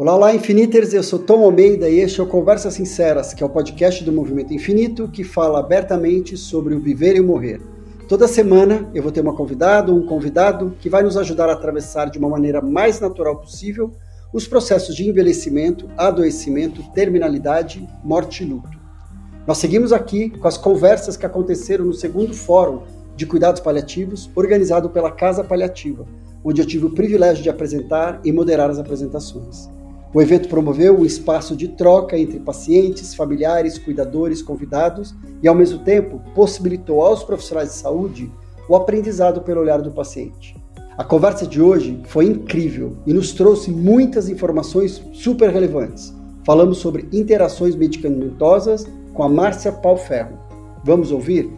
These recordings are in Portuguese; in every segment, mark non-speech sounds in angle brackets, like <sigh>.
Olá, olá, Infiniters! Eu sou Tom Almeida e este é o Conversas Sinceras, que é o podcast do Movimento Infinito que fala abertamente sobre o viver e o morrer. Toda semana eu vou ter uma convidada ou um convidado que vai nos ajudar a atravessar de uma maneira mais natural possível os processos de envelhecimento, adoecimento, terminalidade, morte e luto. Nós seguimos aqui com as conversas que aconteceram no segundo Fórum de Cuidados Paliativos, organizado pela Casa Paliativa, onde eu tive o privilégio de apresentar e moderar as apresentações. O evento promoveu um espaço de troca entre pacientes, familiares, cuidadores, convidados e, ao mesmo tempo, possibilitou aos profissionais de saúde o aprendizado pelo olhar do paciente. A conversa de hoje foi incrível e nos trouxe muitas informações super relevantes. Falamos sobre interações medicamentosas com a Márcia Pauferro. Vamos ouvir?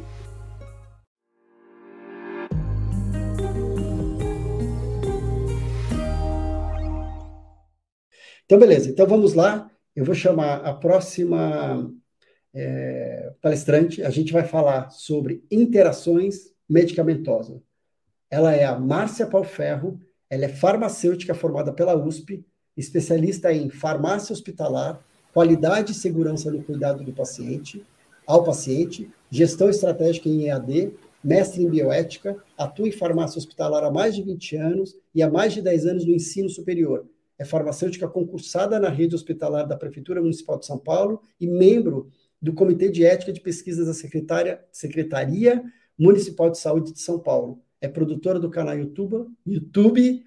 Então, beleza. Então, vamos lá. Eu vou chamar a próxima é, palestrante. A gente vai falar sobre interações medicamentosas. Ela é a Márcia Palferro. Ela é farmacêutica formada pela USP, especialista em farmácia hospitalar, qualidade e segurança no cuidado do paciente, ao paciente, gestão estratégica em EAD, mestre em bioética, atua em farmácia hospitalar há mais de 20 anos e há mais de 10 anos no ensino superior é farmacêutica concursada na rede hospitalar da Prefeitura Municipal de São Paulo e membro do Comitê de Ética de Pesquisas da Secretaria, Municipal de Saúde de São Paulo. É produtora do canal YouTube, YouTube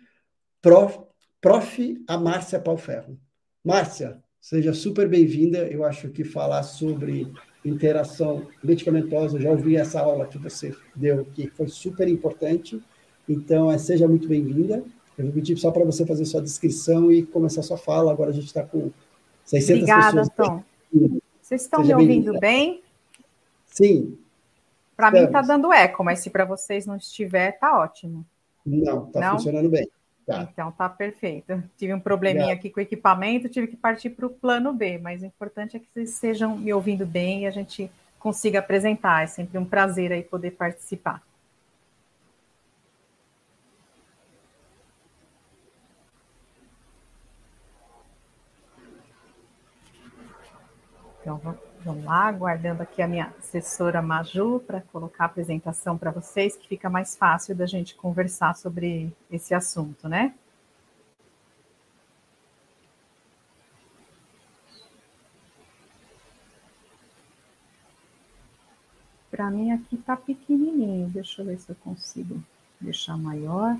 Prof, Prof. A Márcia Palferro. Márcia, seja super bem-vinda. Eu acho que falar sobre interação medicamentosa, já ouvi essa aula que você deu, que foi super importante. Então, é, seja muito bem-vinda. Eu vou pedir só para você fazer sua descrição e começar sua fala. Agora a gente está com 600 Obrigada, pessoas. Tom. Vocês estão Seja me ouvindo bem? Sim. Para mim está dando eco, mas se para vocês não estiver, está ótimo. Não, está funcionando bem. Tá. Então tá perfeito. Tive um probleminha aqui com o equipamento, tive que partir para o plano B, mas o importante é que vocês estejam me ouvindo bem e a gente consiga apresentar. É sempre um prazer aí poder participar. Então, vamos lá, aguardando aqui a minha assessora Maju para colocar a apresentação para vocês, que fica mais fácil da gente conversar sobre esse assunto, né? Para mim aqui está pequenininho, deixa eu ver se eu consigo deixar maior.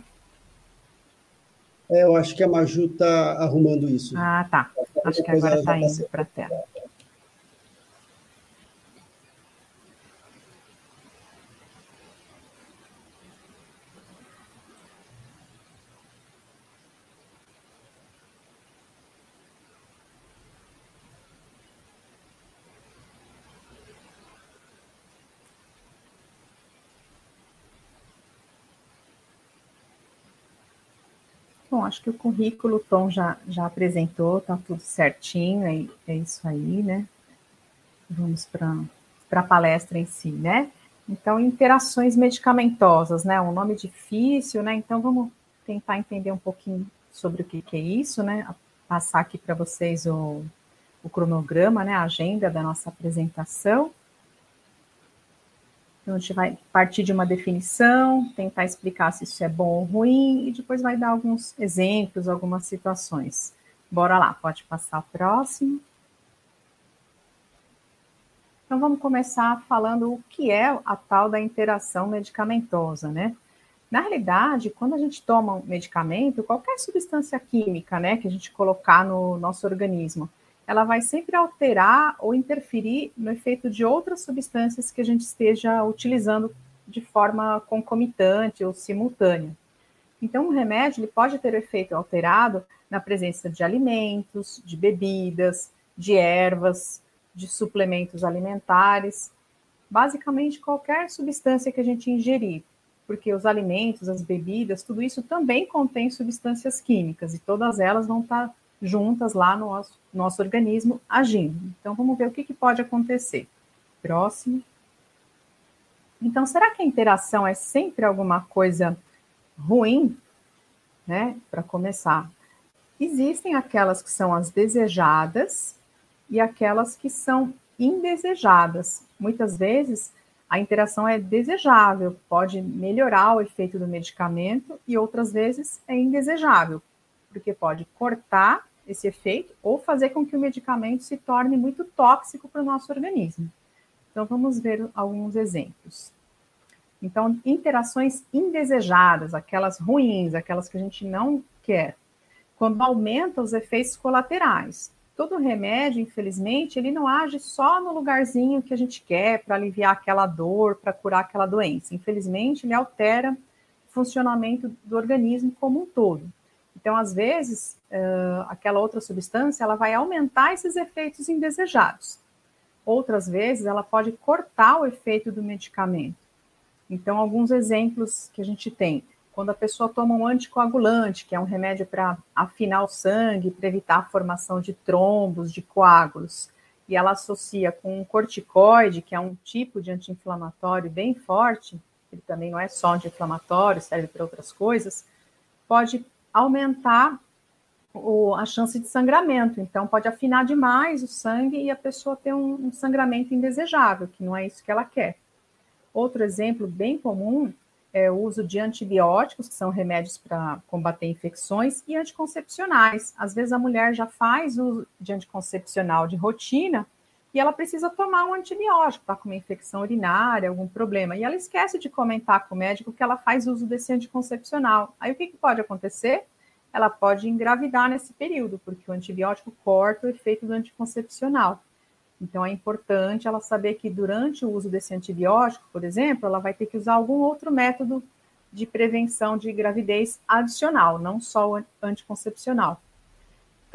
É, eu acho que a Maju está arrumando isso. Ah, tá. Acho que agora está indo para a tela. Bom, acho que o currículo o Tom já, já apresentou, tá tudo certinho, é, é isso aí, né? Vamos para a palestra em si, né? Então, interações medicamentosas, né? Um nome difícil, né? Então, vamos tentar entender um pouquinho sobre o que, que é isso, né? Passar aqui para vocês o, o cronograma, né? A agenda da nossa apresentação. Então, a gente vai partir de uma definição, tentar explicar se isso é bom ou ruim, e depois vai dar alguns exemplos, algumas situações. Bora lá, pode passar o próximo. Então, vamos começar falando o que é a tal da interação medicamentosa, né? Na realidade, quando a gente toma um medicamento, qualquer substância química, né, que a gente colocar no nosso organismo, ela vai sempre alterar ou interferir no efeito de outras substâncias que a gente esteja utilizando de forma concomitante ou simultânea. Então, o remédio ele pode ter efeito alterado na presença de alimentos, de bebidas, de ervas, de suplementos alimentares, basicamente qualquer substância que a gente ingerir, porque os alimentos, as bebidas, tudo isso também contém substâncias químicas e todas elas vão estar juntas lá no nosso, nosso organismo agindo. Então, vamos ver o que, que pode acontecer. Próximo. Então, será que a interação é sempre alguma coisa ruim? Né? Para começar, Existem aquelas que são as desejadas e aquelas que são indesejadas. Muitas vezes a interação é desejável, pode melhorar o efeito do medicamento, e outras vezes é indesejável, porque pode cortar esse efeito ou fazer com que o medicamento se torne muito tóxico para o nosso organismo. Então, vamos ver alguns exemplos. Então, interações indesejadas, aquelas ruins, aquelas que a gente não quer, quando aumenta os efeitos colaterais. Todo remédio, infelizmente, ele não age só no lugarzinho que a gente quer para aliviar aquela dor, para curar aquela doença. Infelizmente, ele altera o funcionamento do organismo como um todo. Então, às vezes, uh, aquela outra substância ela vai aumentar esses efeitos indesejados. Outras vezes, ela pode cortar o efeito do medicamento. Então, alguns exemplos que a gente tem. Quando a pessoa toma um anticoagulante, que é um remédio para afinar o sangue, para evitar a formação de trombos, de coágulos, e ela associa com um corticoide, que é um tipo de anti-inflamatório bem forte, ele também não é só anti-inflamatório, serve para outras coisas, pode aumentar o, a chance de sangramento. Então, pode afinar demais o sangue e a pessoa ter um, um sangramento indesejável, que não é isso que ela quer. Outro exemplo bem comum é o uso de antibióticos, que são remédios para combater infecções, e anticoncepcionais. Às vezes a mulher já faz uso de anticoncepcional de rotina e ela precisa tomar um antibiótico, está com uma infecção urinária, algum problema, e ela esquece de comentar com o médico que ela faz uso desse anticoncepcional. Aí o que, que pode acontecer? Ela pode engravidar nesse período, porque o antibiótico corta o efeito do anticoncepcional. Então é importante ela saber que durante o uso desse antibiótico, por exemplo, ela vai ter que usar algum outro método de prevenção de gravidez adicional, não só o anticoncepcional.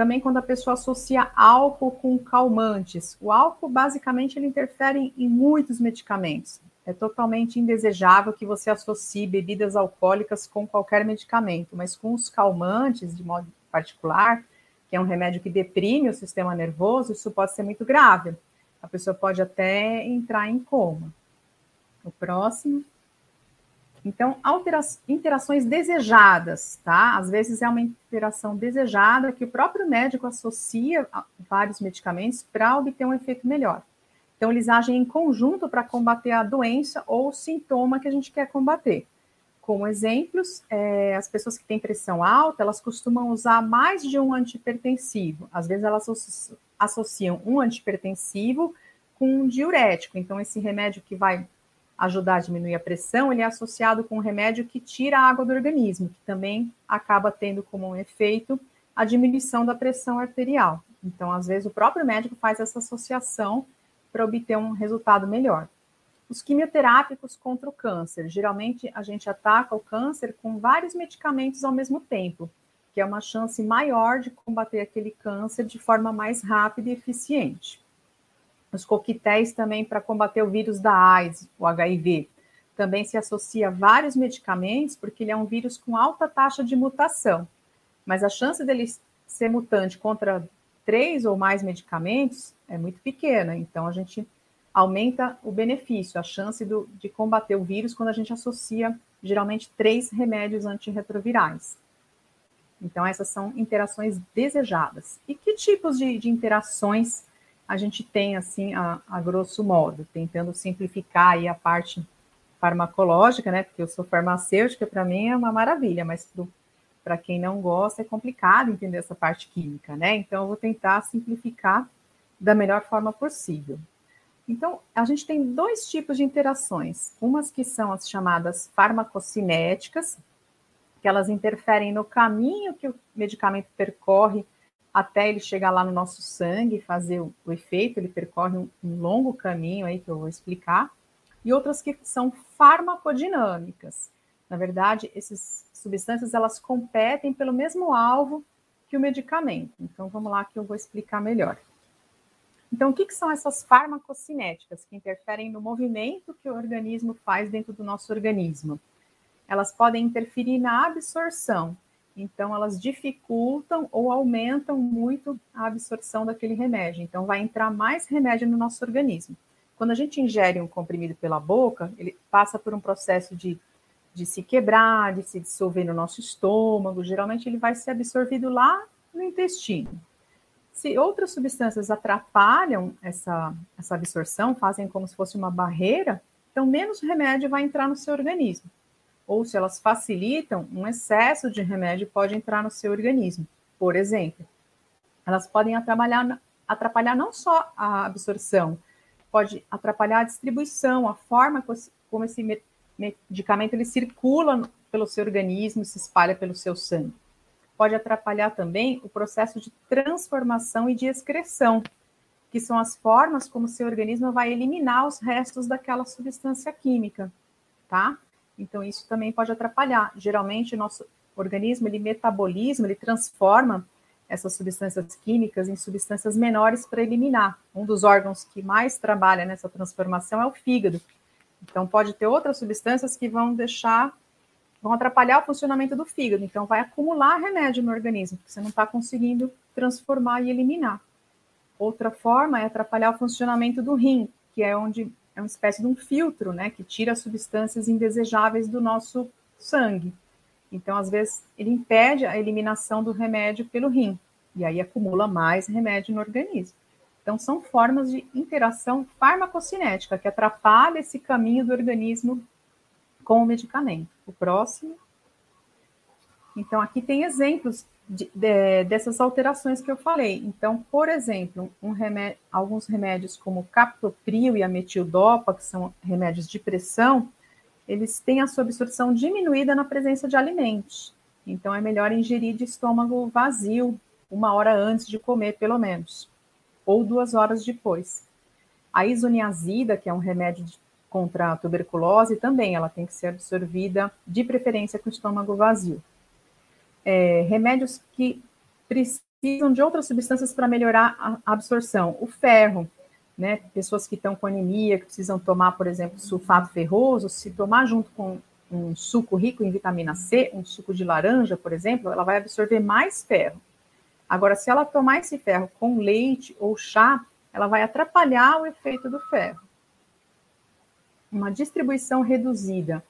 Também quando a pessoa associa álcool com calmantes. O álcool, basicamente, ele interfere em muitos medicamentos. É totalmente indesejável que você associe bebidas alcoólicas com qualquer medicamento, mas com os calmantes, de modo particular, que é um remédio que deprime o sistema nervoso, isso pode ser muito grave. A pessoa pode até entrar em coma. O próximo. Então, interações desejadas, tá? Às vezes é uma interação desejada que o próprio médico associa vários medicamentos para obter um efeito melhor. Então, eles agem em conjunto para combater a doença ou sintoma que a gente quer combater. Como exemplos, é, as pessoas que têm pressão alta, elas costumam usar mais de um antipertensivo. Às vezes, elas associam um antipertensivo com um diurético. Então, esse remédio que vai ajudar a diminuir a pressão, ele é associado com um remédio que tira a água do organismo, que também acaba tendo como um efeito a diminuição da pressão arterial. Então, às vezes, o próprio médico faz essa associação para obter um resultado melhor. Os quimioterápicos contra o câncer. Geralmente, a gente ataca o câncer com vários medicamentos ao mesmo tempo, que é uma chance maior de combater aquele câncer de forma mais rápida e eficiente os coquetéis também para combater o vírus da AIDS, o HIV. Também se associa a vários medicamentos, porque ele é um vírus com alta taxa de mutação. Mas a chance dele ser mutante contra três ou mais medicamentos é muito pequena. Então, a gente aumenta o benefício, a chance do, de combater o vírus quando a gente associa, geralmente, três remédios antirretrovirais. Então, essas são interações desejadas. E que tipos de, de interações a gente tem, assim, a, a grosso modo, tentando simplificar aí a parte farmacológica, né? Porque eu sou farmacêutica, para mim é uma maravilha, mas para quem não gosta é complicado entender essa parte química, né? Então eu vou tentar simplificar da melhor forma possível. Então, a gente tem dois tipos de interações, umas que são as chamadas farmacocinéticas, que elas interferem no caminho que o medicamento percorre até ele chegar lá no nosso sangue e fazer o, o, efeito, ele percorre um, um, longo caminho aí que eu vou explicar, e outras que são farmacodinâmicas. Na verdade, essas substâncias elas competem pelo mesmo alvo que o medicamento. Então vamos lá que eu vou explicar melhor. Então, o que, que são essas farmacocinéticas que interferem no movimento que o organismo faz dentro do nosso organismo? Elas podem interferir na absorção, então, elas dificultam ou aumentam muito a absorção daquele remédio. Então, vai entrar mais remédio no nosso organismo. Quando a gente ingere um comprimido pela boca, ele passa por um processo de, de se quebrar, de se dissolver no nosso estômago. Geralmente, ele vai ser absorvido lá no intestino. Se outras substâncias atrapalham essa, essa absorção, fazem como se fosse uma barreira, então menos remédio vai entrar no seu organismo. Ou se elas facilitam, um excesso de remédio pode entrar no seu organismo. Por exemplo, elas podem atrapalhar, atrapalhar não só a absorção, pode atrapalhar a distribuição, a forma como esse medicamento ele circula pelo seu organismo, se espalha pelo seu sangue pode atrapalhar também o processo de transformação e de excreção, que são as formas como seu organismo vai eliminar os restos daquela substância química, tá? Então isso também pode atrapalhar. Geralmente o nosso organismo ele metaboliza, ele transforma essas substâncias químicas em substâncias menores para eliminar. Um dos órgãos que mais trabalha nessa transformação é o fígado. Então pode ter outras substâncias que vão deixar vão atrapalhar o funcionamento do fígado. Então, vai acumular remédio no organismo, porque você não está conseguindo transformar e eliminar. Outra forma é atrapalhar o funcionamento do rim, que é onde é uma espécie de um filtro, né, que tira as substâncias indesejáveis do nosso sangue. Então, às vezes, ele impede a eliminação do remédio pelo rim, e aí acumula mais remédio no organismo. Então, são formas de interação farmacocinética que atrapalha esse caminho do organismo com o medicamento. O próximo. Então, aqui tem exemplos de, de, dessas alterações que eu falei. Então, por exemplo, um remédio, alguns remédios como captopril e a metildopa, que são remédios de pressão, eles têm a sua absorção diminuída na presença de alimentos. Então, é melhor ingerir de estômago vazio, uma hora antes de comer, pelo menos, ou duas horas depois. A isoniazida, que é um remédio de contra a tuberculose também, ela tem que ser absorvida de preferência com o estômago vazio. É, remédios que precisam de outras substâncias para melhorar a absorção. O ferro, né? Pessoas que estão com anemia, que precisam tomar, por exemplo, sulfato ferroso, se tomar junto com um suco rico em vitamina C, um suco de laranja, por exemplo, ela vai absorver mais ferro. Agora, se ela tomar esse ferro com leite ou chá, ela vai atrapalhar o efeito do ferro uma distribuição reduzida.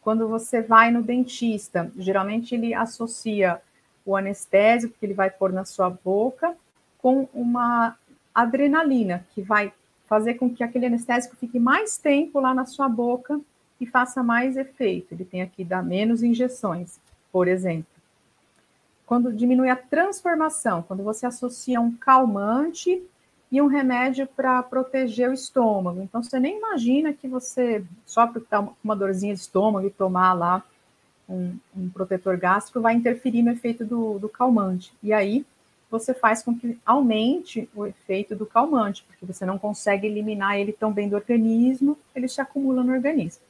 Quando você vai no dentista, geralmente ele associa o anestésico que ele vai pôr na sua boca com uma adrenalina, que vai fazer com que aquele anestésico fique mais tempo lá na sua boca e faça mais efeito. Ele tem aqui dar menos injeções, por exemplo. Quando diminui a transformação, quando você associa um calmante e um remédio para proteger o estômago. Então, você nem imagina que você, só porque está uma dorzinha de estômago e tomar lá um, um, protetor gástrico, vai interferir no efeito do, do calmante. E aí, você faz com que aumente o efeito do calmante, porque você não consegue eliminar ele tão bem do organismo, ele se acumula no organismo.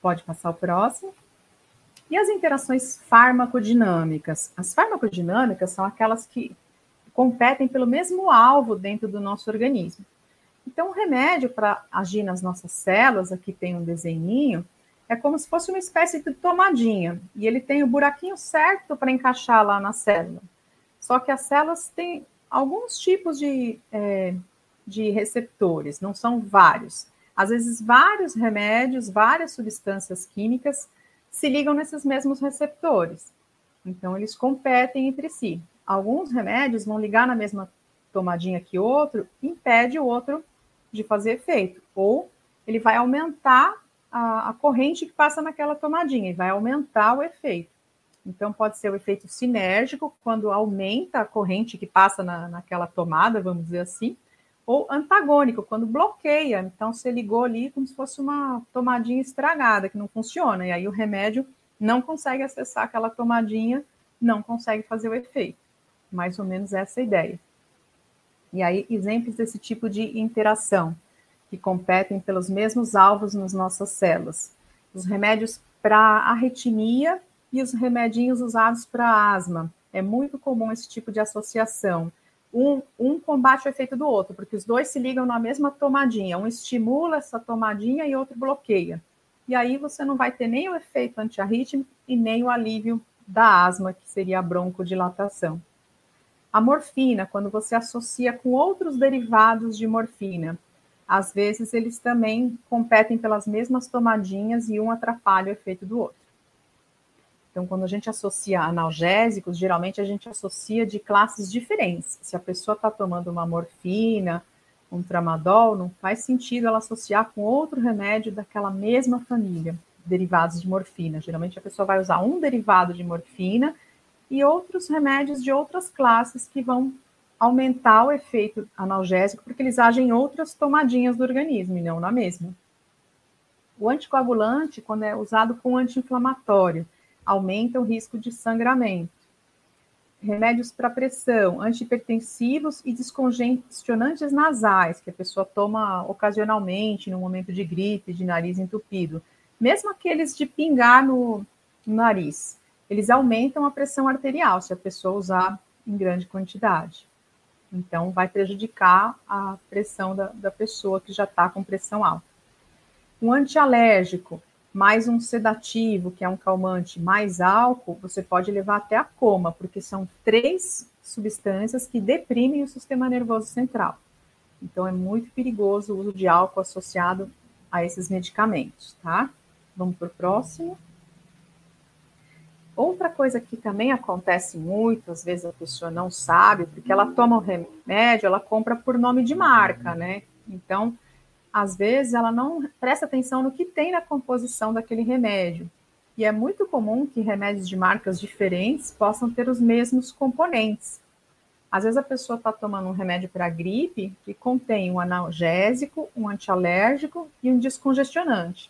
Pode passar o próximo. E as interações farmacodinâmicas? As farmacodinâmicas são aquelas que competem pelo mesmo alvo dentro do nosso organismo. Então, o remédio para agir nas nossas células, aqui tem um desenhinho, é como se fosse uma espécie de tomadinha, e ele tem o buraquinho certo para encaixar lá na célula. Só que as células têm alguns tipos de, é, de receptores, não são vários. Às vezes, vários remédios, várias substâncias químicas se ligam nesses mesmos receptores. Então, eles competem entre si alguns remédios vão ligar na mesma tomadinha que outro, impede o outro de fazer efeito. Ou ele vai aumentar a, a, corrente que passa naquela tomadinha e vai aumentar o efeito. Então, pode ser o efeito sinérgico, quando aumenta a corrente que passa na, naquela tomada, vamos dizer assim, ou antagônico, quando bloqueia. Então, você ligou ali como se fosse uma tomadinha estragada, que não funciona, e aí o remédio não consegue acessar aquela tomadinha, não consegue fazer o efeito. Mais ou menos essa ideia. E aí, exemplos desse tipo de interação, que competem pelos mesmos alvos nas nossas células. Os remédios para arritmia e os remedinhos usados para asma. É muito comum esse tipo de associação. Um, um combate o efeito do outro, porque os dois se ligam na mesma tomadinha. Um estimula essa tomadinha e outro bloqueia. E aí você não vai ter nem o efeito antiarrítmico e nem o alívio da asma, que seria a broncodilatação. A morfina, quando você associa com outros derivados de morfina, às vezes eles também competem pelas mesmas tomadinhas e um atrapalha o efeito do outro. Então, quando a gente associa analgésicos, geralmente a gente associa de classes diferentes. Se a pessoa está tomando uma morfina, um tramadol, não faz sentido ela associar com outro remédio daquela mesma família, derivados de morfina. Geralmente a pessoa vai usar um derivado de morfina e outros remédios de outras classes que vão aumentar o efeito analgésico, porque eles agem em outras tomadinhas do organismo e não na mesma. O anticoagulante, quando é usado com anti-inflamatório, aumenta o risco de sangramento. Remédios para pressão, antihipertensivos e descongestionantes nasais, que a pessoa toma ocasionalmente no momento de gripe, de nariz entupido. Mesmo aqueles de pingar no nariz, eles aumentam a pressão arterial se a pessoa usar em grande quantidade. Então, vai prejudicar a pressão da, da pessoa que já está com pressão alta. Um antialérgico, mais um sedativo, que é um calmante, mais álcool, você pode levar até a coma, porque são três substâncias que deprimem o sistema nervoso central. Então, é muito perigoso o uso de álcool associado a esses medicamentos, tá? Vamos para o próximo. Outra coisa que também acontece muito, às vezes a pessoa não sabe, porque ela toma o remédio, ela compra por nome de marca, né? Então, às vezes ela não presta atenção no que tem na composição daquele remédio. E é muito comum que remédios de marcas diferentes possam ter os mesmos componentes. Às vezes a pessoa está tomando um remédio para gripe que contém um analgésico, um antialérgico e um descongestionante.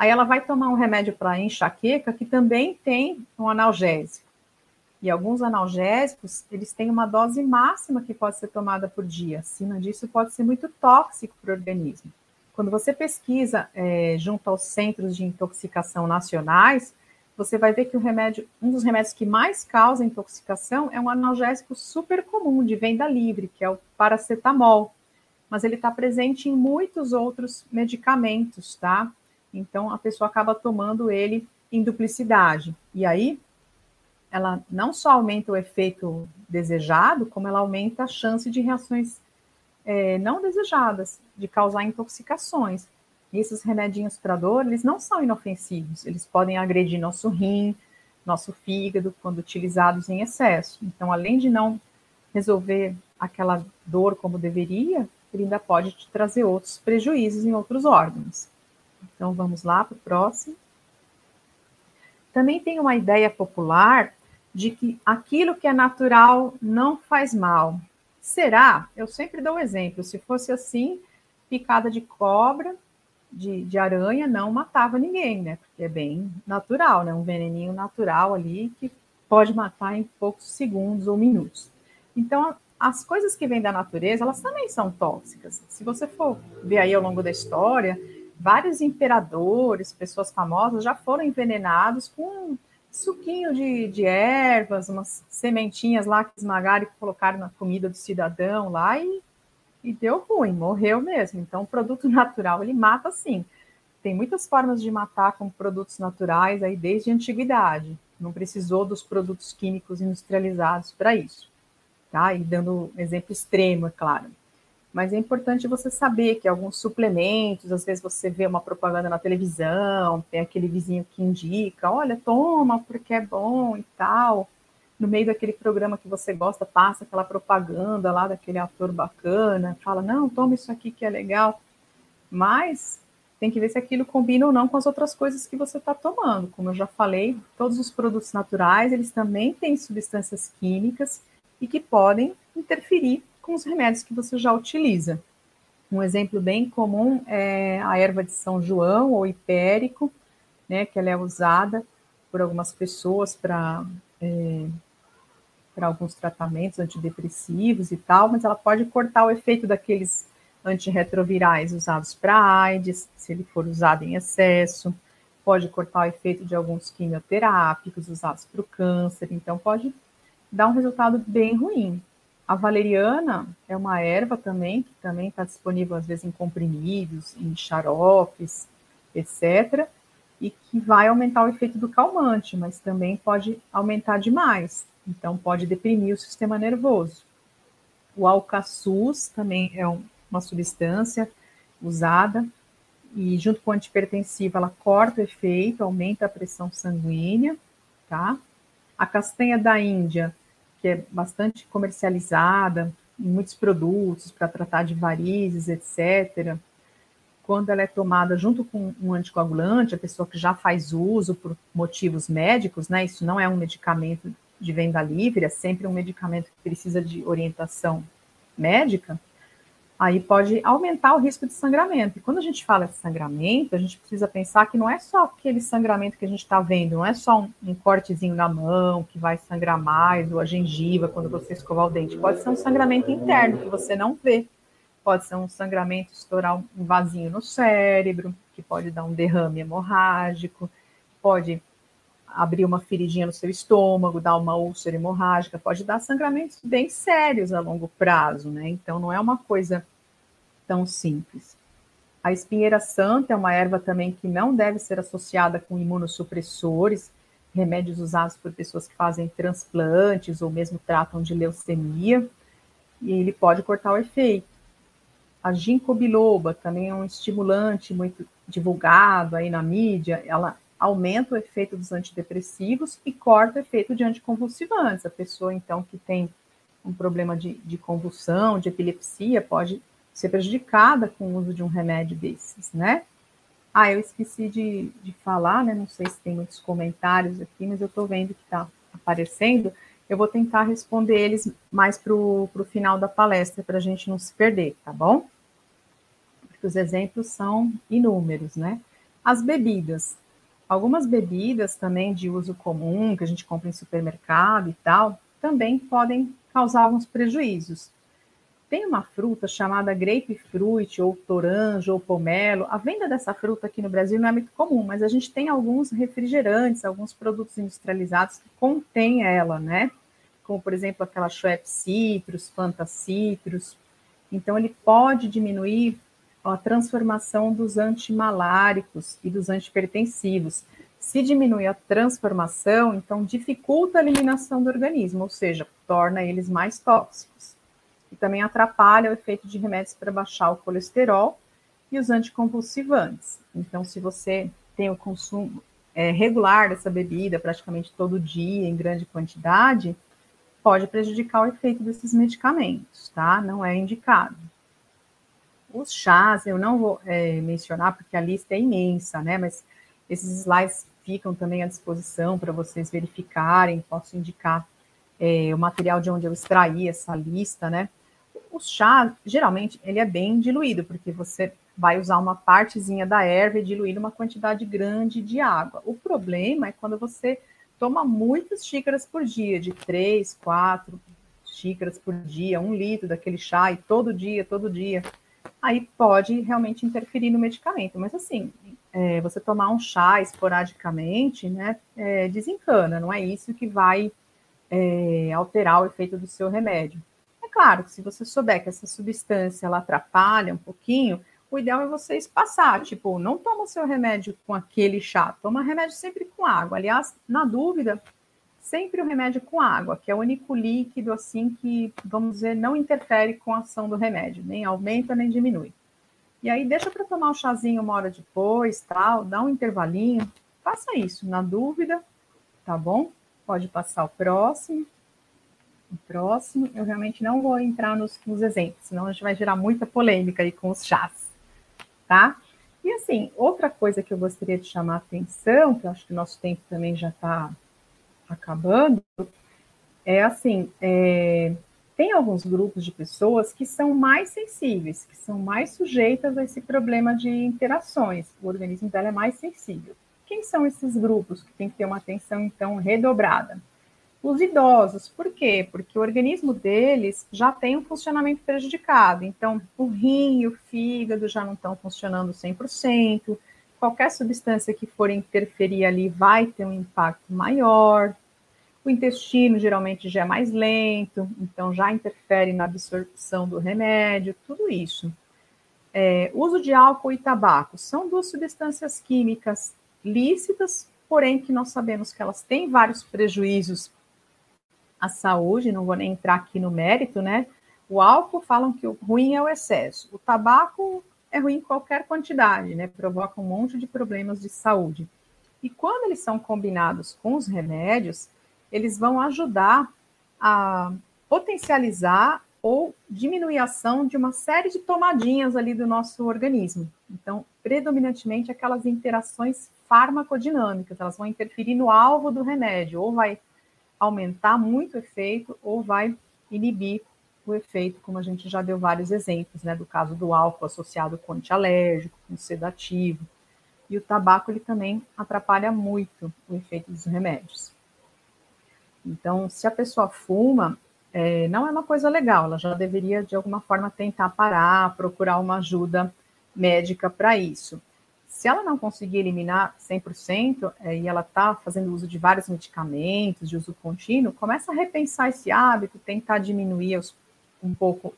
Aí ela vai tomar um remédio para enxaqueca que também tem um analgésico. E alguns analgésicos, eles têm uma dose máxima que pode ser tomada por dia. Acima disso, pode ser muito tóxico para o organismo. Quando você pesquisa é, junto aos centros de intoxicação nacionais, você vai ver que o remédio, um dos remédios que mais causa intoxicação é um analgésico super comum de venda livre, que é o paracetamol. Mas ele está presente em muitos outros medicamentos, tá? Então, a pessoa acaba tomando ele em duplicidade. E aí, ela não só aumenta o efeito desejado, como ela aumenta a chance de reações é, não desejadas, de causar intoxicações. E esses remedinhos para dor, eles não são inofensivos, eles podem agredir nosso rim, nosso fígado, quando utilizados em excesso. Então, além de não resolver aquela dor como deveria, ele ainda pode te trazer outros prejuízos em outros órgãos. Então vamos lá para o próximo. Também tem uma ideia popular de que aquilo que é natural não faz mal. Será? Eu sempre dou um exemplo. Se fosse assim, picada de cobra, de, de aranha, não matava ninguém, né? Porque é bem natural, né? Um veneninho natural ali que pode matar em poucos segundos ou minutos. Então, as coisas que vêm da natureza, elas também são tóxicas. Se você for ver aí ao longo da história, vários imperadores, pessoas famosas, já foram envenenados com suquinho de, de ervas, umas sementinhas lá que esmagaram e colocaram na comida do cidadão lá e, e deu ruim, morreu mesmo. Então, o produto <laughs> natural, ele mata sim. Tem muitas formas de matar com produtos naturais aí desde a antiguidade. Não precisou dos produtos químicos industrializados para isso. Tá? E dando um exemplo extremo, é claro. Mas é importante você saber que alguns suplementos, às vezes você vê uma propaganda na televisão, tem aquele vizinho que indica, olha, toma porque é bom e tal. No meio daquele programa que você gosta, passa aquela propaganda lá daquele ator bacana, fala, não, toma isso aqui que é legal. Mas tem que ver se aquilo combina ou não com as outras coisas que você está tomando. Como eu já falei, todos os produtos naturais, eles também têm substâncias químicas e que podem interferir com os remédios que você já utiliza. Um exemplo bem comum é a erva de São João ou hipérico, né, que ela é usada por algumas pessoas para é, para alguns tratamentos antidepressivos e tal, mas ela pode cortar o efeito daqueles antirretrovirais usados para AIDS, se ele for usado em excesso, pode cortar o efeito de alguns quimioterápicos usados para o câncer, então pode dar um resultado bem ruim. A valeriana é uma erva também, que também está disponível às vezes em comprimidos, em xaropes, etc., e que vai aumentar o efeito do calmante, mas também pode aumentar demais, então pode deprimir o sistema nervoso. O alcaçuz também é uma substância usada e junto com o antipertensivo ela corta o efeito, aumenta a pressão sanguínea, tá? A castanha da Índia, que é bastante comercializada em muitos produtos para tratar de varizes, etc. Quando ela é tomada junto com um anticoagulante, a pessoa que já faz uso por motivos médicos, né? Isso não é um medicamento de venda livre, é sempre um medicamento que precisa de orientação médica aí pode aumentar o risco de sangramento. E quando a gente fala de sangramento, a gente precisa pensar que não é só aquele sangramento que a gente está vendo, não é só um, um, cortezinho na mão que vai sangrar mais, ou a gengiva quando você escovar o dente. Pode ser um sangramento interno que você não vê. Pode ser um sangramento estourar um vasinho no cérebro, que pode dar um derrame hemorrágico, pode abrir uma feridinha no seu estômago, dar uma úlcera hemorrágica, pode dar sangramentos bem sérios a longo prazo, né? Então não é uma coisa tão simples. A espinheira santa é uma erva também que não deve ser associada com imunossupressores, remédios usados por pessoas que fazem transplantes ou mesmo tratam de leucemia, e ele pode cortar o efeito. A ginkgo biloba também é um estimulante muito divulgado aí na mídia, ela aumenta o efeito dos antidepressivos e corta o efeito de anticonvulsivantes. A pessoa, então, que tem um problema de, de convulsão, de epilepsia, pode ser prejudicada com o uso de um remédio desses, né? Ah, eu esqueci de, de falar, né? Não sei se tem muitos comentários aqui, mas eu estou vendo que está aparecendo. Eu vou tentar responder eles mais para o final da palestra, para a gente não se perder, tá bom? Porque os exemplos são inúmeros, né? As bebidas. Algumas bebidas também de uso comum, que a gente compra em supermercado e tal, também podem causar alguns prejuízos. Tem uma fruta chamada grapefruit, ou toranjo, ou pomelo. A venda dessa fruta aqui no Brasil não é muito comum, mas a gente tem alguns refrigerantes, alguns produtos industrializados que contêm ela, né? Como, por exemplo, aquela Schweppes Citrus, Fanta Citrus. Então, ele pode diminuir a transformação dos antimaláricos e dos antipertensivos. Se diminui a transformação, então dificulta a eliminação do organismo, ou seja, torna eles mais tóxicos e também atrapalha o efeito de remédios para baixar o colesterol e os anticonvulsivantes. Então, se você tem o consumo é, regular dessa bebida praticamente todo dia, em grande quantidade, pode prejudicar o efeito desses medicamentos, tá? Não é indicado. Os chás, eu não vou é, mencionar porque a lista é imensa, né? Mas esses slides ficam também à disposição para vocês verificarem. Posso indicar é, o material de onde eu extraí essa lista, né? O chá, geralmente, ele é bem diluído, porque você vai usar uma partezinha da erva e diluir uma quantidade grande de água. O problema é quando você toma muitas xícaras por dia, de três, quatro xícaras por dia, um litro daquele chá, e todo dia, todo dia. Aí pode realmente interferir no medicamento. Mas assim, é, você tomar um chá esporadicamente, né, é, desencana, não é isso que vai é, alterar o efeito do seu remédio claro que se você souber que essa substância ela atrapalha um pouquinho, o ideal é você espaçar, tipo, não toma o seu remédio com aquele chá, toma remédio sempre com água. Aliás, na dúvida, sempre o remédio com água, que é o único líquido assim que, vamos dizer, não interfere com a ação do remédio, nem aumenta nem diminui. E aí deixa para tomar um chazinho uma hora depois, tal, dá um intervalinho, faça isso. Na dúvida, tá bom? Pode passar o próximo o próximo. Eu realmente não vou entrar nos, nos exemplos, senão a gente vai gerar muita polêmica aí com os chás, tá? E assim, outra coisa que eu gostaria de chamar a atenção, que eu acho que o nosso tempo também já está acabando, é assim, é, tem alguns grupos de pessoas que são mais sensíveis, que são mais sujeitas a esse problema de interações. O organismo dela é mais sensível. Quem são esses grupos que tem que ter uma atenção, então, redobrada? os idosos. Por quê? Porque o organismo deles já tem um funcionamento prejudicado. Então, o rim e o fígado já não estão funcionando 100%. Qualquer substância que for interferir ali vai ter um impacto maior. O intestino geralmente já é mais lento, então já interfere na absorção do remédio, tudo isso. É, uso de álcool e tabaco são duas substâncias químicas lícitas, porém que nós sabemos que elas têm vários prejuízos a saúde, não vou nem entrar aqui no mérito, né? O álcool falam que o ruim é o excesso. O tabaco é ruim em qualquer quantidade, né? Provoca um monte de problemas de saúde. E quando eles são combinados com os remédios, eles vão ajudar a potencializar ou diminuir a ação de uma série de tomadinhas ali do nosso organismo. Então, predominantemente aquelas interações farmacodinâmicas, elas vão interferir no alvo do remédio, ou vai aumentar muito o efeito, ou vai inibir o efeito, como a gente já deu vários exemplos, né, do caso do álcool associado com antialérgico, com sedativo. E o tabaco ele também atrapalha muito o efeito dos remédios. Então, se a pessoa fuma, é, não é uma coisa legal, ela já deveria, de alguma forma, tentar parar, procurar uma ajuda médica para isso. Se ela não conseguir eliminar 100% é, e ela está fazendo uso de vários medicamentos, de uso contínuo, começa a repensar esse hábito, tentar diminuir os, um pouco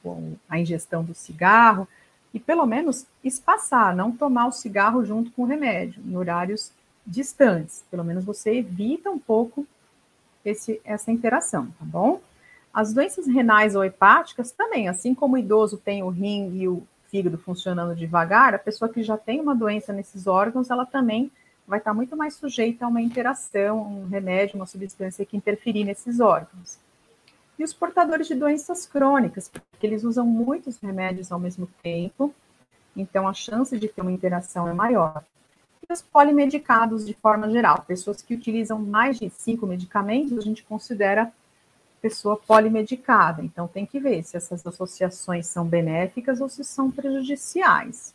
a ingestão do cigarro e pelo menos espaçar, não tomar o cigarro junto com o remédio, em horários distantes. Pelo menos você evita um pouco esse, essa interação, tá bom? As doenças renais ou hepáticas também, assim como o idoso tem o rim e o fígado funcionando devagar, a pessoa que já tem uma doença nesses órgãos, ela também vai estar muito mais sujeita a uma interação, um remédio, uma substância que interferir nesses órgãos. E os portadores de doenças crônicas, porque eles usam muitos remédios ao mesmo tempo, então a chance de ter uma interação é maior. E os polimedicados, de forma geral, pessoas que utilizam mais de cinco medicamentos, a gente considera pessoa polimedicada. Então, tem que ver se essas associações são benéficas ou se são prejudiciais.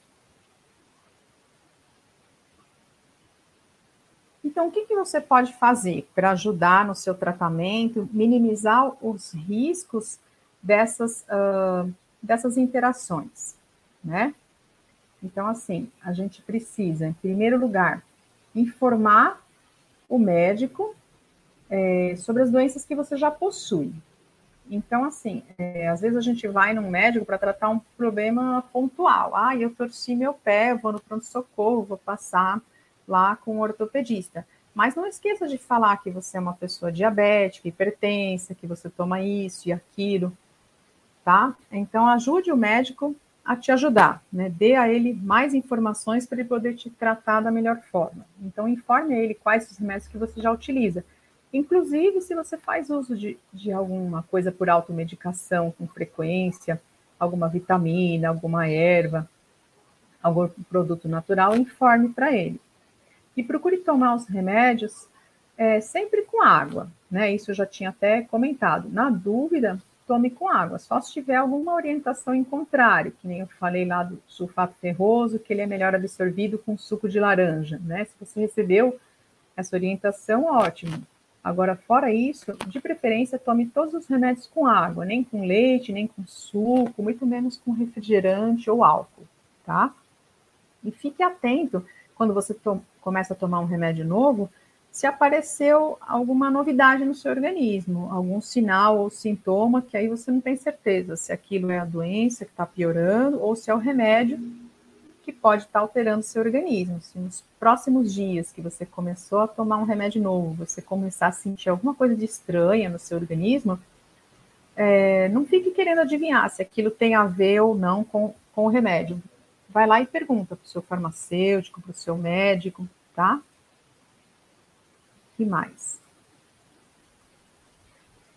Então, o que, que você pode fazer para ajudar no seu tratamento, minimizar os riscos dessas, uh, dessas interações, né? Então, assim, a gente precisa, em primeiro lugar, informar o médico é, sobre as doenças que você já possui. Então, assim, é, às vezes a gente vai num médico para tratar um problema pontual. Ah, eu torci meu pé, vou no pronto-socorro, vou passar lá com o ortopedista. Mas não esqueça de falar que você é uma pessoa diabética, hipertensa, que você toma isso e aquilo, tá? Então, ajude o médico a te ajudar, né? Dê a ele mais informações para ele poder te tratar da melhor forma. Então, informe a ele quais os remédios que você já utiliza Inclusive, se você faz uso de, de alguma coisa por automedicação com frequência, alguma vitamina, alguma erva, algum produto natural, informe para ele. E procure tomar os remédios é, sempre com água, né? Isso eu já tinha até comentado. Na dúvida, tome com água, só se tiver alguma orientação em contrário, que nem eu falei lá do sulfato ferroso, que ele é melhor absorvido com suco de laranja, né? Se você recebeu essa orientação, ótimo. Agora, fora isso, de preferência, tome todos os remédios com água, nem com leite, nem com suco, muito menos com refrigerante ou álcool, tá? E fique atento quando você começa a tomar um remédio novo, se apareceu alguma novidade no seu organismo, algum sinal ou sintoma que aí você não tem certeza se aquilo é a doença que está piorando ou se é o remédio que pode estar alterando seu organismo. Se nos próximos dias que você começou a tomar um remédio novo, você começar a sentir alguma coisa de estranha no seu organismo, é, não fique querendo adivinhar se aquilo tem a ver ou não com, com o remédio. Vai lá e pergunta para o seu farmacêutico, para o seu médico, tá? E mais?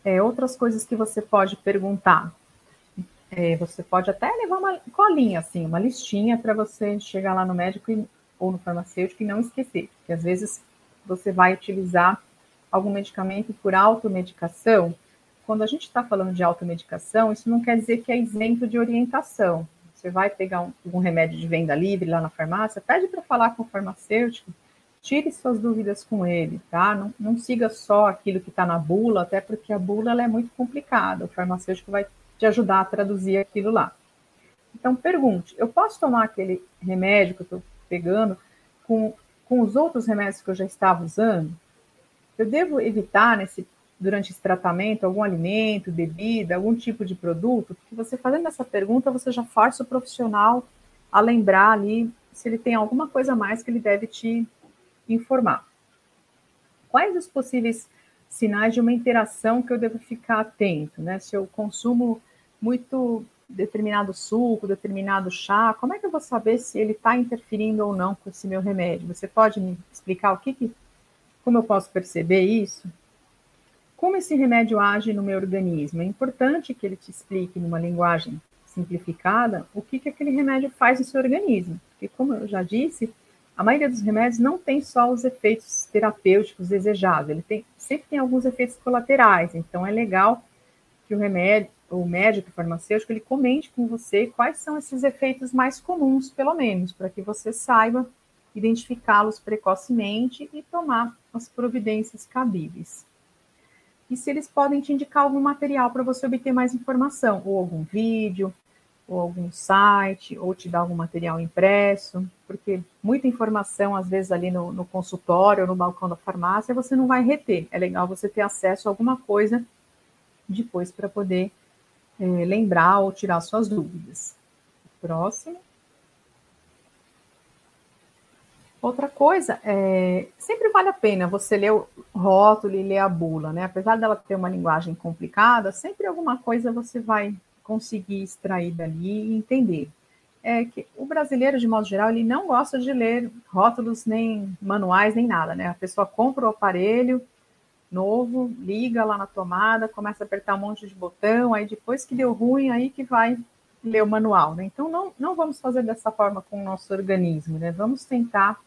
É, outras coisas que você pode perguntar. É, você pode até levar uma colinha, assim, uma listinha para você chegar lá no médico e, ou no farmacêutico e não esquecer, porque às vezes você vai utilizar algum medicamento por automedicação. Quando a gente está falando de automedicação, isso não quer dizer que é isento de orientação. Você vai pegar um, remédio de venda livre lá na farmácia, pede para falar com o farmacêutico, tire suas dúvidas com ele, tá? Não, não siga só aquilo que está na bula, até porque a bula é muito complicada. O farmacêutico vai te ajudar a traduzir aquilo lá. Então, pergunte: eu posso tomar aquele remédio que eu estou pegando com, com os outros remédios que eu já estava usando? Eu devo evitar nesse, durante esse tratamento algum alimento, bebida, algum tipo de produto? Porque você fazendo essa pergunta, você já força o profissional a lembrar ali se ele tem alguma coisa a mais que ele deve te informar. Quais os possíveis sinais de uma interação que eu devo ficar atento, né? Se eu consumo muito determinado suco, determinado chá, como é que eu vou saber se ele está interferindo ou não com esse meu remédio? Você pode me explicar o que, que como eu posso perceber isso? Como esse remédio age no meu organismo? É importante que ele te explique numa linguagem simplificada o que, que aquele remédio faz no seu organismo. Porque, como eu já disse, a maioria dos remédios não tem só os efeitos terapêuticos desejados, ele tem, sempre tem alguns efeitos colaterais. Então, é legal que o remédio, o médico farmacêutico, ele comente com você quais são esses efeitos mais comuns, pelo menos, para que você saiba identificá-los precocemente e tomar as providências cabíveis. E se eles podem te indicar algum material para você obter mais informação, ou algum vídeo, ou algum site, ou te dar algum material impresso, porque muita informação, às vezes, ali no, no consultório no balcão da farmácia, você não vai reter. É legal você ter acesso a alguma coisa depois para poder é, lembrar ou tirar suas dúvidas. Próximo. Outra coisa, é, sempre vale a pena você ler o rótulo e ler a bula, né? Apesar dela ter uma linguagem complicada, sempre alguma coisa você vai conseguir extrair dali e entender. É que o brasileiro, de modo geral, ele não gosta de ler rótulos, nem manuais, nem nada, né? A pessoa compra o aparelho novo, liga lá na tomada, começa a apertar um monte de botão, aí depois que deu ruim, aí que vai ler o manual, né? Então, não, não vamos fazer dessa forma com o nosso organismo, né? Vamos tentar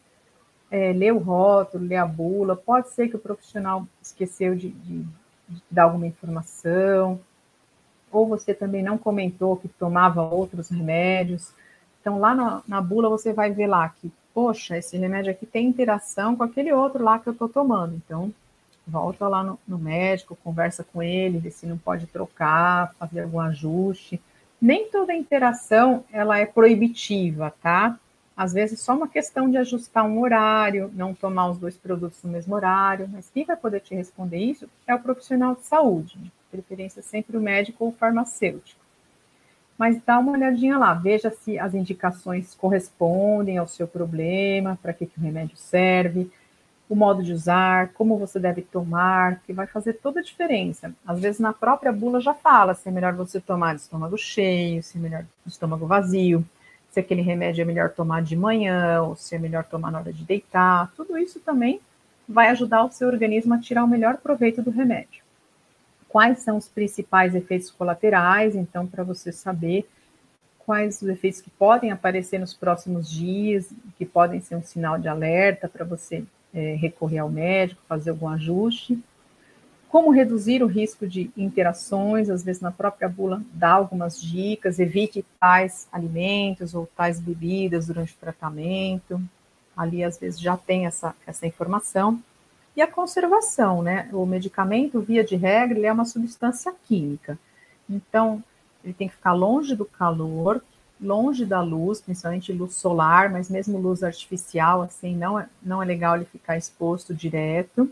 é, o rótulo, ler a bula. Pode ser que o profissional esqueceu de, de, de dar alguma informação, ou você também não comentou que tomava outros remédios. Então, lá na, na bula, você vai ver lá que, poxa, esse remédio aqui tem interação com aquele outro lá que eu estou tomando. Então, volta lá no, no, médico, conversa com ele, vê se não pode trocar, fazer algum ajuste. Nem toda interação ela é proibitiva, tá? Às vezes, só uma questão de ajustar um horário, não tomar os dois produtos no mesmo horário, mas quem vai poder te responder isso é o profissional de saúde, de preferência sempre o médico ou o farmacêutico. Mas dá uma olhadinha lá, veja se as indicações correspondem ao seu problema, para que, que o remédio serve, o modo de usar, como você deve tomar, que vai fazer toda a diferença. Às vezes, na própria bula já fala se é melhor você tomar de estômago cheio, se é melhor de estômago vazio se aquele remédio é melhor tomar de manhã, ou se é melhor tomar na hora de deitar, tudo isso também vai ajudar o seu organismo a tirar o melhor proveito do remédio. Quais são os principais efeitos colaterais, então, para você saber quais os efeitos que podem aparecer nos próximos dias, que podem ser um sinal de alerta para você é, recorrer ao médico, fazer algum ajuste como reduzir o risco de interações, às vezes na própria bula dá algumas dicas, evite tais alimentos ou tais bebidas durante o tratamento, ali às vezes já tem essa, essa informação. E a conservação, né? O medicamento, via de regra, ele é uma substância química. Então, ele tem que ficar longe do calor, longe da luz, principalmente luz solar, mas mesmo luz artificial, assim, não é, não é legal ele ficar exposto direto.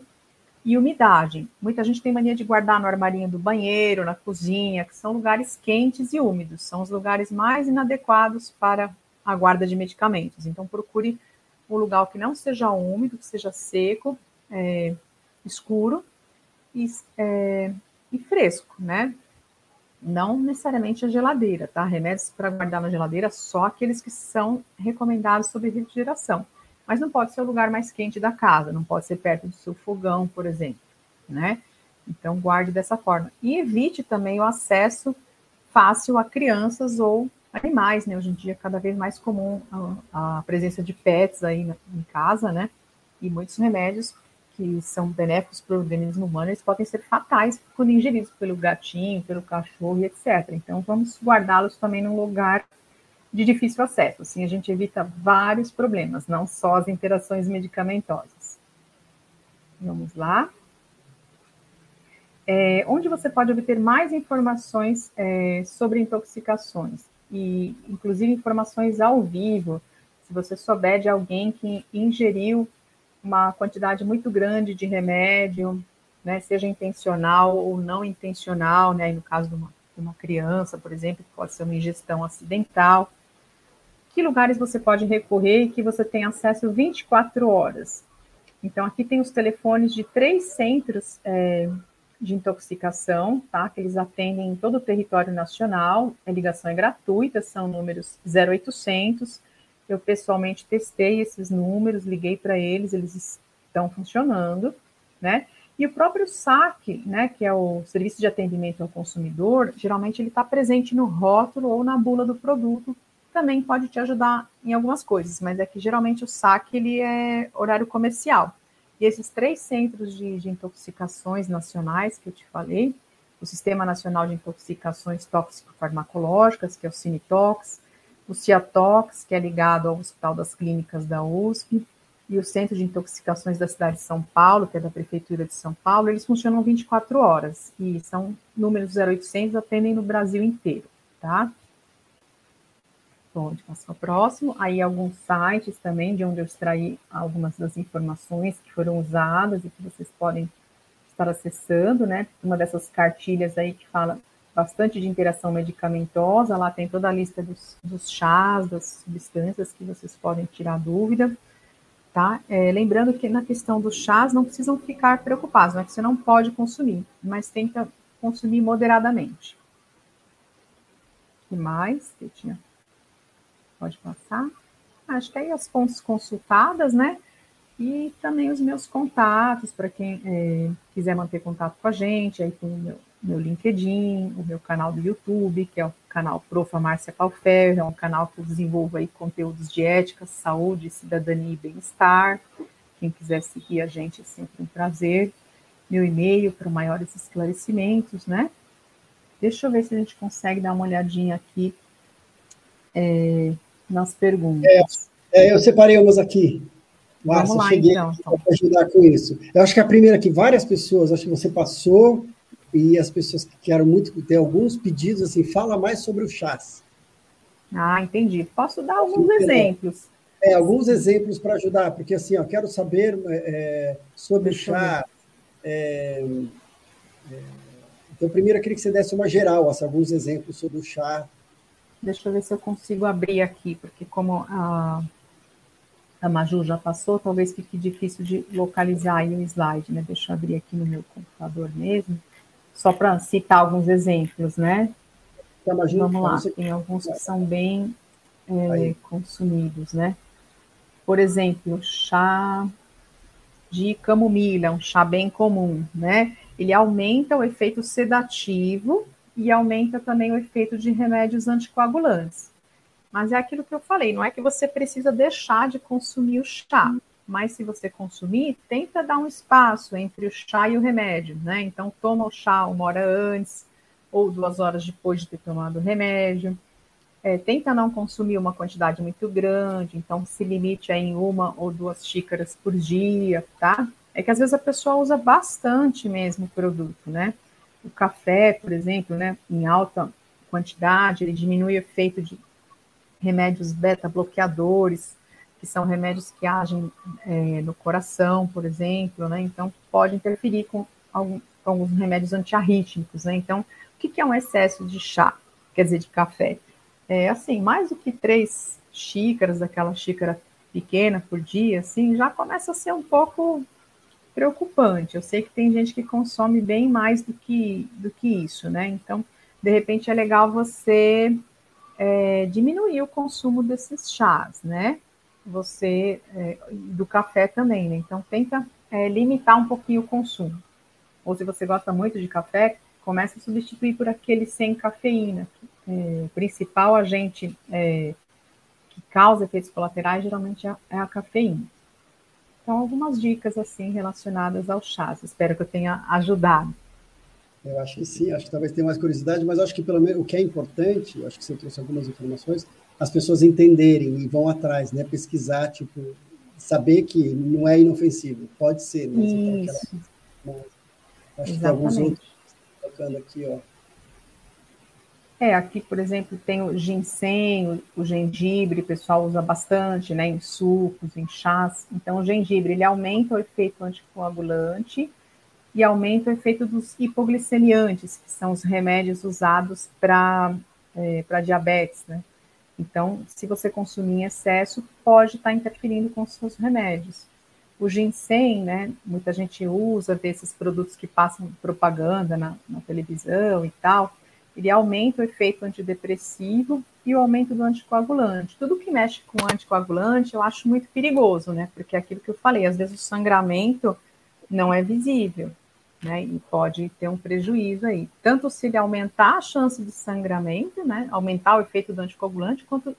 E umidade. Muita gente tem mania de guardar no armarinho do banheiro, na cozinha, que são lugares quentes e úmidos, são os lugares mais inadequados para a guarda de medicamentos. Então, procure um lugar que não seja úmido, que seja seco, é, escuro e, é, e fresco, né? Não necessariamente a geladeira, tá? Remédios para guardar na geladeira, só aqueles que são recomendados sob refrigeração mas não pode ser o lugar mais quente da casa, não pode ser perto do seu fogão, por exemplo, né? Então, guarde dessa forma. E evite também o acesso fácil a crianças ou animais, né? Hoje em dia é cada vez mais comum a, a presença de pets aí na, em casa, né? E muitos remédios que são benéficos para o organismo humano, eles podem ser fatais quando ingeridos pelo gatinho, pelo cachorro e etc. Então, vamos guardá-los também num lugar de difícil acesso. Assim, a gente evita vários problemas, não só as interações medicamentosas. Vamos lá. É, onde você pode obter mais informações é, sobre intoxicações, e inclusive informações ao vivo, se você souber de alguém que ingeriu uma quantidade muito grande de remédio, né, seja intencional ou não intencional, né, no caso de uma, de uma criança, por exemplo, que pode ser uma ingestão acidental, que lugares você pode recorrer e que você tem acesso 24 horas. Então, aqui tem os telefones de três centros é, de intoxicação, tá? Que eles atendem em todo o território nacional. A ligação é gratuita, são números 0800. Eu pessoalmente testei esses números, liguei para eles, eles estão funcionando, né? E o próprio SAC, né, que é o Serviço de Atendimento ao Consumidor, geralmente ele está presente no rótulo ou na bula do produto, também pode te ajudar em algumas coisas, mas é que geralmente o SAC ele é horário comercial. E esses três centros de, de intoxicações nacionais que eu te falei, o Sistema Nacional de Intoxicações Tóxico-Farmacológicas, que é o Cinetox, o CIATOX, que é ligado ao Hospital das Clínicas da USP, e o Centro de Intoxicações da cidade de São Paulo, que é da Prefeitura de São Paulo, eles funcionam 24 horas e são números 0800, atendem no Brasil inteiro, tá? Pode passar o próximo. Aí alguns sites também, de onde eu extraí algumas das informações que foram usadas e que vocês podem estar acessando, né? Uma dessas cartilhas aí que fala bastante de interação medicamentosa, lá tem toda a lista dos, dos chás, das substâncias que vocês podem tirar dúvida tá? É, lembrando que na questão dos chás não precisam ficar preocupados, não é que você não pode consumir, mas tenta consumir moderadamente. O que mais que eu tinha? Pode passar. Acho que aí as fontes consultadas, né? E também os meus contatos, para quem é, quiser manter contato com a gente, aí tem o meu, meu LinkedIn, o meu canal do YouTube, que é o canal Profa Márcia Palferro, é um canal que eu desenvolvo aí conteúdos de ética, saúde, cidadania e bem-estar. Quem quiser seguir a gente é sempre um prazer. Meu e-mail para maiores esclarecimentos, né? Deixa eu ver se a gente consegue dar uma olhadinha aqui é, nas perguntas. É, é, eu separei umas aqui. Márcia, Vamos lá, cheguei então, então. para ajudar com isso. Eu acho que a primeira que várias pessoas, acho que você passou, e as pessoas que querem muito, tem alguns pedidos assim, fala mais sobre o chás. Ah, entendi. Posso dar alguns exemplos? É, alguns exemplos para ajudar, porque assim, eu quero saber é, sobre o chá. É, é, então, primeiro eu queria que você desse uma geral, assim, alguns exemplos sobre o chá. Deixa eu ver se eu consigo abrir aqui, porque como a, a Maju já passou, talvez fique difícil de localizar aí o slide, né? Deixa eu abrir aqui no meu computador mesmo só para citar alguns exemplos, né? Então, Vamos lá, tem alguns que são bem é, consumidos, né? Por exemplo, chá de camomila, um chá bem comum, né? Ele aumenta o efeito sedativo e aumenta também o efeito de remédios anticoagulantes. Mas é aquilo que eu falei, não é que você precisa deixar de consumir o chá mas se você consumir, tenta dar um espaço entre o chá e o remédio, né? Então, toma o chá uma hora antes ou duas horas depois de ter tomado o remédio. É, tenta não consumir uma quantidade muito grande, então se limite a em uma ou duas xícaras por dia, tá? É que às vezes a pessoa usa bastante mesmo o produto, né? O café, por exemplo, né, em alta quantidade, ele diminui o efeito de remédios beta-bloqueadores, que são remédios que agem é, no coração, por exemplo, né? Então, pode interferir com, algum, com alguns remédios antiarrítmicos, né? Então, o que, que é um excesso de chá, quer dizer, de café? É assim, mais do que três xícaras daquela xícara pequena por dia, assim, já começa a ser um pouco preocupante. Eu sei que tem gente que consome bem mais do que, do que isso, né? Então, de repente, é legal você é, diminuir o consumo desses chás, né? você é, do café também, né? Então tenta é, limitar um pouquinho o consumo. Ou se você gosta muito de café, comece a substituir por aquele sem cafeína. É, o principal agente é, que causa efeitos colaterais geralmente é, é a cafeína. Então, algumas dicas assim relacionadas ao chás. Espero que eu tenha ajudado. Eu acho que sim, acho que talvez tenha mais curiosidade, mas acho que pelo menos o que é importante, acho que você trouxe algumas informações, as pessoas entenderem e vão atrás, né? Pesquisar, tipo, saber que não é inofensivo, pode ser, né? Isso. Aquela... Acho Exatamente. que tem alguns outros tocando aqui, ó. É, aqui, por exemplo, tem o ginseng, o, o, gengibre, o pessoal usa bastante, né, em sucos, em chás. Então, o gengibre, ele aumenta o efeito anticoagulante e aumenta o efeito dos hipoglicemiantes, que são os remédios usados para é, diabetes, né? Então, se você consumir em excesso, pode estar interferindo com os seus remédios. O ginseng, né, muita gente usa desses produtos que passam propaganda na, na televisão e tal, ele aumenta o efeito antidepressivo e o aumento do anticoagulante. Tudo que mexe com anticoagulante eu acho muito perigoso, né? Porque é aquilo que eu falei, às vezes o sangramento não é visível, né? E pode ter um prejuízo aí. Tanto se ele aumentar a chance de sangramento, né? Aumentar o efeito do anticoagulante, quanto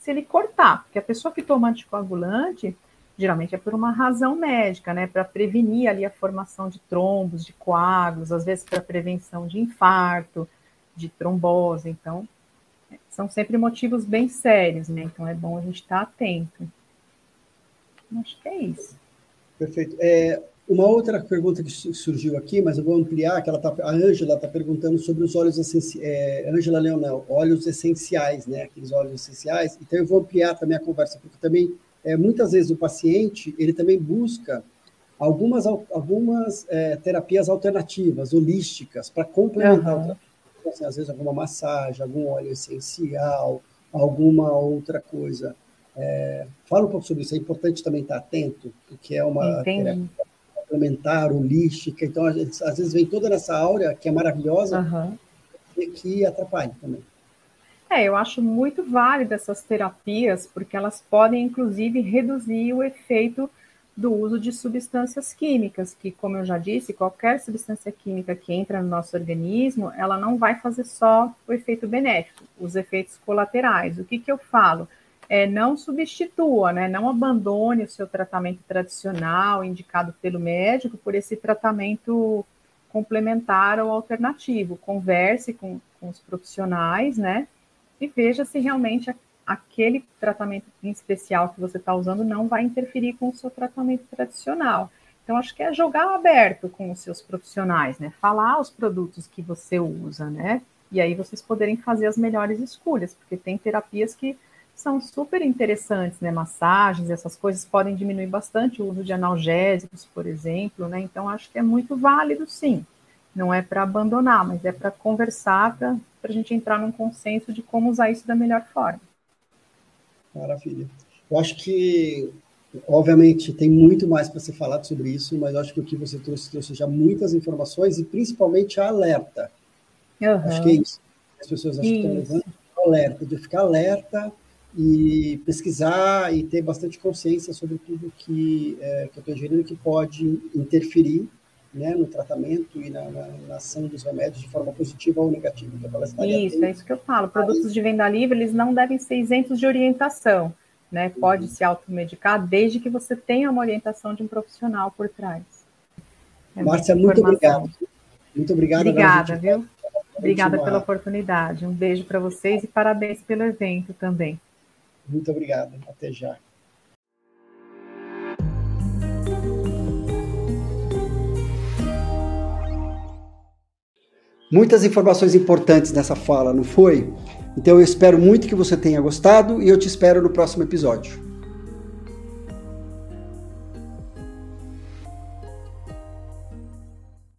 se ele cortar. Porque a pessoa que toma anticoagulante, geralmente é por uma razão médica, né? Para prevenir ali a formação de trombos, de coágulos, às vezes para prevenção de infarto de trombose. Então, são sempre motivos bem sérios, né? Então é bom a gente estar atento. Acho que é isso. Perfeito. É, uma outra pergunta que surgiu aqui, mas eu vou ampliar, que ela tá, a Ângela está perguntando sobre os óleos essenciais, é, Ângela Leonel, óleos essenciais, né? Aqueles óleos essenciais. Então eu vou ampliar também a conversa, porque também, é, muitas vezes o paciente, ele também busca algumas, algumas é, terapias alternativas, holísticas, para complementar uhum. o tratamento então, assim, às vezes alguma massagem, algum óleo essencial, alguma outra coisa. É, fala um pouco sobre isso, é importante também estar atento, porque é uma complementar, holística, então às vezes vem toda essa áurea que é maravilhosa uhum. e que atrapalha também. É, eu acho muito válida essas terapias, porque elas podem, inclusive, reduzir o efeito do uso de substâncias químicas, que, como eu já disse, qualquer substância química que entra no nosso organismo, ela não vai fazer só o efeito benéfico, os efeitos colaterais. O que, que eu falo? É, não substitua, né? não abandone o seu tratamento tradicional indicado pelo médico por esse tratamento complementar ou alternativo. Converse com, com os profissionais, né? E veja se realmente aquele tratamento em especial que você está usando não vai interferir com o seu tratamento tradicional. Então, acho que é jogar aberto com os seus profissionais, né? Falar os produtos que você usa, né? E aí vocês poderem fazer as melhores escolhas, porque tem terapias que são super interessantes, né? Massagens, essas coisas podem diminuir bastante o uso de analgésicos, por exemplo, né? Então, acho que é muito válido, sim. Não é para abandonar, mas é para conversar, para a gente entrar num consenso de como usar isso da melhor forma. Maravilha. Eu acho que, obviamente, tem muito mais para ser falado sobre isso, mas eu acho que o que você trouxe, trouxe já muitas informações e principalmente a alerta. Uhum. Acho que é isso. As pessoas acham que estão levando alerta, de ficar alerta e pesquisar e ter bastante consciência sobre tudo que, é, que eu estou ingerindo que pode interferir né, no tratamento e na, na, na, ação dos remédios de forma positiva ou negativa. Então, isso, é isso que eu falo. Produtos de venda livre, eles não devem ser isentos de orientação. Né? Pode uhum. se automedicar desde que você tenha uma orientação de um profissional por trás. É Márcia, muito obrigado. Muito obrigado. Obrigada, viu? Obrigada pela oportunidade. Um beijo para vocês e parabéns pelo evento também. Muito obrigado. Até já. Muitas informações importantes nessa fala, não foi? Então eu espero muito que você tenha gostado e eu te espero no próximo episódio.